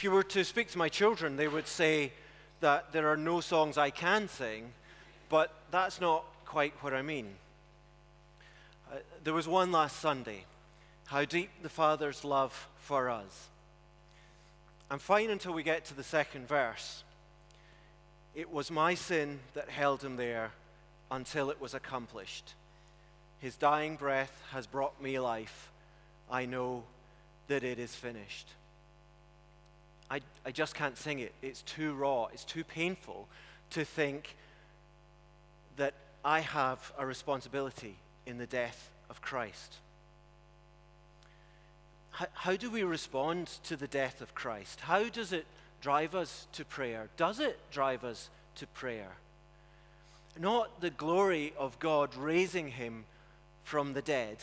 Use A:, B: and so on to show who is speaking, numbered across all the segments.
A: If you were to speak to my children, they would say that there are no songs I can sing, but that's not quite what I mean. Uh, there was one last Sunday How Deep the Father's Love for Us. I'm fine until we get to the second verse. It was my sin that held him there until it was accomplished. His dying breath has brought me life. I know that it is finished. I, I just can't sing it. It's too raw, it's too painful to think that I have a responsibility in the death of Christ. How, how do we respond to the death of Christ? How does it drive us to prayer? Does it drive us to prayer? Not the glory of God raising him from the dead,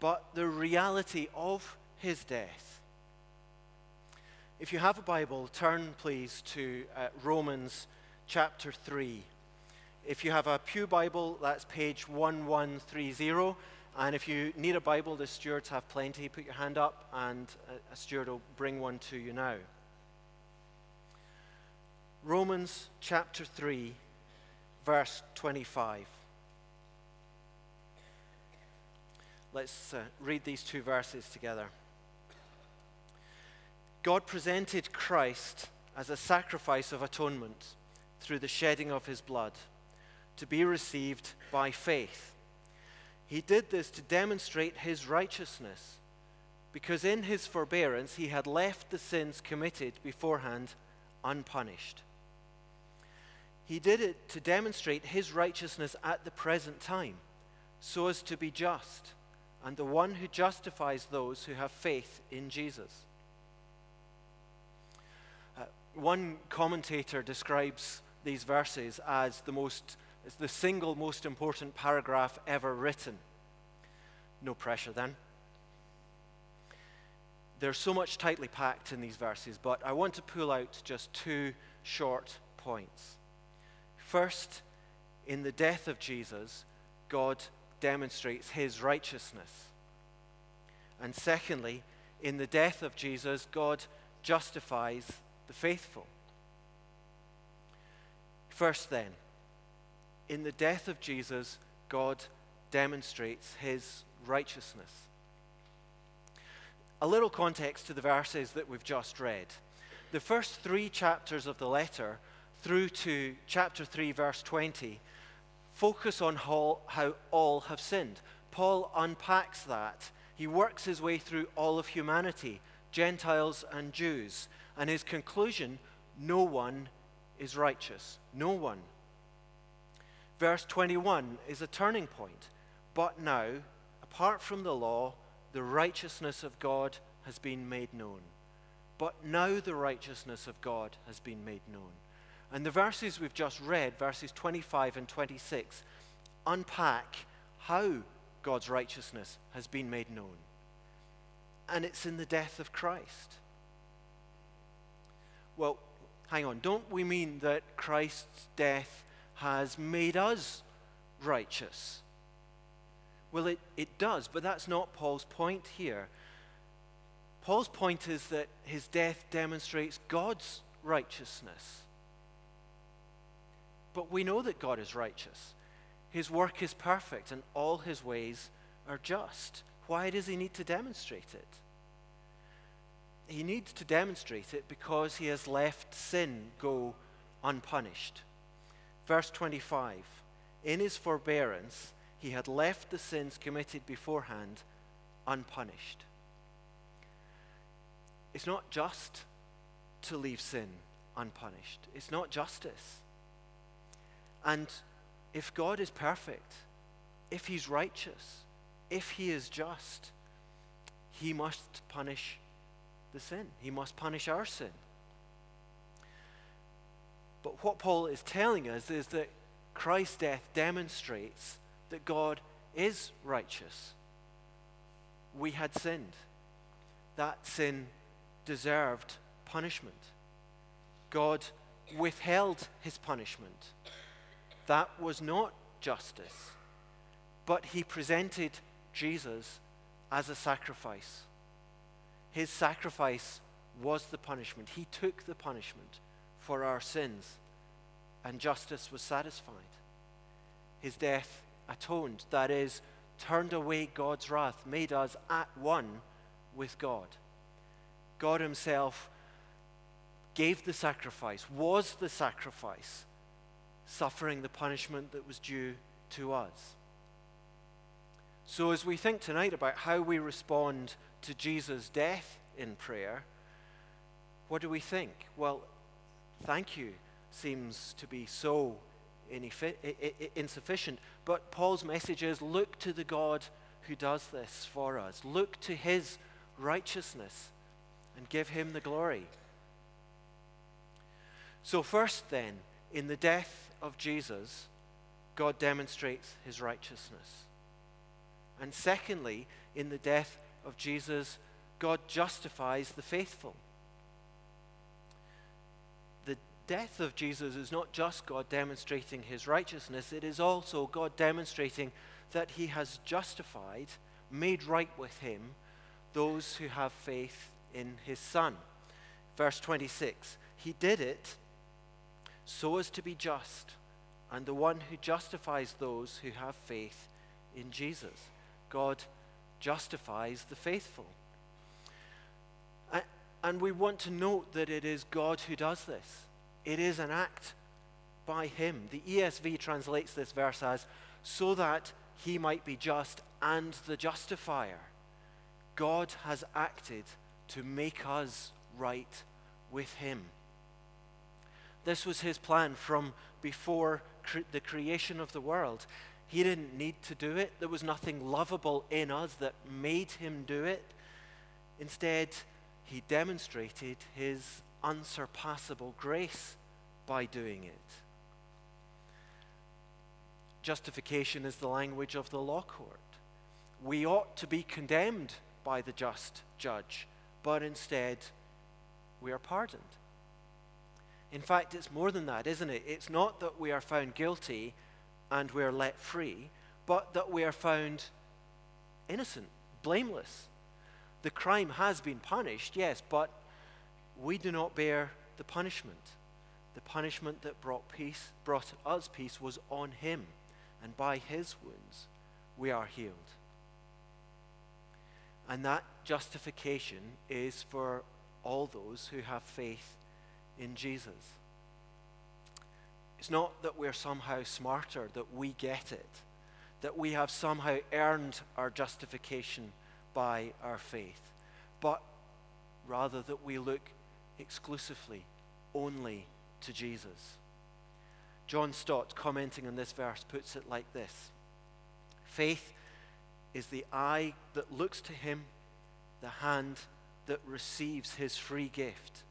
A: but the reality of his death. If you have a Bible, turn please to uh, Romans chapter 3. If you have a Pew Bible, that's page 1130. And if you need a Bible, the stewards have plenty. Put your hand up, and a steward will bring one to you now. Romans chapter 3, verse 25. Let's uh, read these two verses together. God presented Christ as a sacrifice of atonement through the shedding of his blood to be received by faith. He did this to demonstrate his righteousness, because in his forbearance he had left the sins committed beforehand unpunished. He did it to demonstrate his righteousness at the present time, so as to be just, and the one who justifies those who have faith in Jesus one commentator describes these verses as the most the single most important paragraph ever written. No pressure then. There's so much tightly packed in these verses, but I want to pull out just two short points. First, in the death of Jesus, God demonstrates his righteousness. And secondly, in the death of Jesus, God justifies the faithful. First, then, in the death of Jesus, God demonstrates his righteousness. A little context to the verses that we've just read. The first three chapters of the letter, through to chapter 3, verse 20, focus on how, how all have sinned. Paul unpacks that. He works his way through all of humanity, Gentiles and Jews, and his conclusion no one is righteous. No one. Verse 21 is a turning point. But now, apart from the law, the righteousness of God has been made known. But now the righteousness of God has been made known. And the verses we've just read, verses 25 and 26, unpack how God's righteousness has been made known. And it's in the death of Christ. Well, hang on. Don't we mean that Christ's death has made us righteous? Well, it, it does, but that's not Paul's point here. Paul's point is that his death demonstrates God's righteousness. But we know that God is righteous. His work is perfect, and all his ways are just. Why does he need to demonstrate it? he needs to demonstrate it because he has left sin go unpunished. Verse 25 In his forbearance, he had left the sins committed beforehand unpunished. It's not just to leave sin unpunished, it's not justice. And if God is perfect, if he's righteous, if he is just, he must punish the sin. He must punish our sin. But what Paul is telling us is that Christ's death demonstrates that God is righteous. We had sinned. That sin deserved punishment. God withheld his punishment. That was not justice. But he presented Jesus as a sacrifice his sacrifice was the punishment. He took the punishment for our sins, and justice was satisfied. His death atoned, that is, turned away God's wrath, made us at one with God. God Himself gave the sacrifice, was the sacrifice, suffering the punishment that was due to us. So, as we think tonight about how we respond to Jesus' death in prayer, what do we think? Well, thank you seems to be so insufficient. But Paul's message is look to the God who does this for us, look to his righteousness and give him the glory. So, first, then, in the death of Jesus, God demonstrates his righteousness. And secondly, in the death of Jesus, God justifies the faithful The death of Jesus is not just God demonstrating his righteousness, it is also God demonstrating that he has justified, made right with him, those who have faith in his Son. Verse 26 He did it so as to be just, and the one who justifies those who have faith in Jesus. God justifies the faithful. And we want to note that it is God who does this. It is an act by him. The ESV translates this verse as, so that he might be just and the justifier. God has acted to make us right with him. This was his plan from before cre- the creation of the world. He didn't need to do it. There was nothing lovable in us that made him do it. Instead, he demonstrated his unsurpassable grace by doing it. Justification is the language of the law court. We ought to be condemned by the just judge, but instead we are pardoned. In fact, it's more than that, isn't it? It's not that we are found guilty and we're let free, but that we are found innocent, blameless. The crime has been punished, yes, but we do not bear the punishment. The punishment that brought peace, brought us peace, was on him, and by his wounds we are healed. And that justification is for all those who have faith in Jesus. It's not that we're somehow smarter, that we get it, that we have somehow earned our justification by our faith, but rather that we look exclusively, only to Jesus. John Stott, commenting on this verse, puts it like this Faith is the eye that looks to him, the hand that receives his free gift,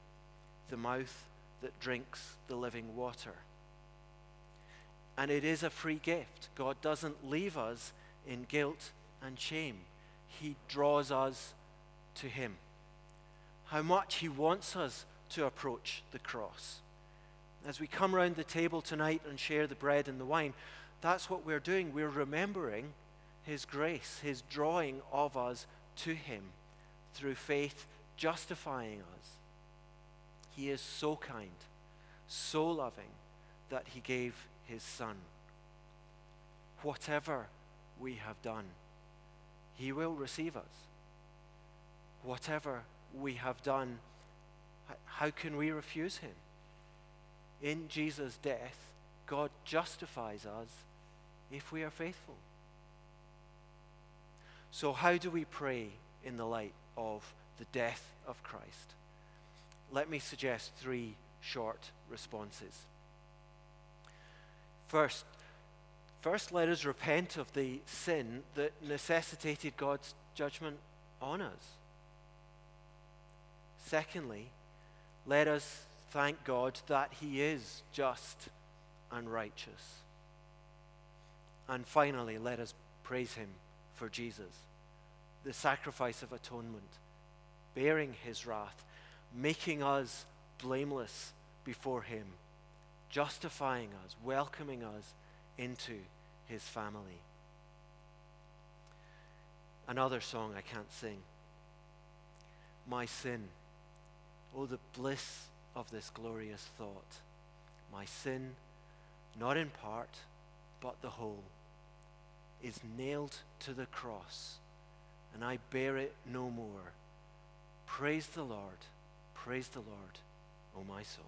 A: the mouth that drinks the living water. And it is a free gift. God doesn't leave us in guilt and shame, He draws us to Him. How much He wants us to approach the cross. As we come around the table tonight and share the bread and the wine, that's what we're doing. We're remembering His grace, His drawing of us to Him through faith, justifying us. He is so kind, so loving, that He gave His Son. Whatever we have done, He will receive us. Whatever we have done, how can we refuse Him? in Jesus' death, God justifies us if we are faithful. So, how do we pray in the light of the death of Christ? Let me suggest three short responses. First, first let us repent of the sin that necessitated God's judgment on us. Secondly, let us thank God that He is just and righteous. And finally, let us praise Him for Jesus, the sacrifice of atonement, bearing His wrath, making us blameless before Him, justifying us, welcoming us into His family. Another song I can't sing. My sin Oh, the bliss of this glorious thought. My sin, not in part, but the whole, is nailed to the cross, and I bear it no more. Praise the Lord. Praise the Lord, O my soul.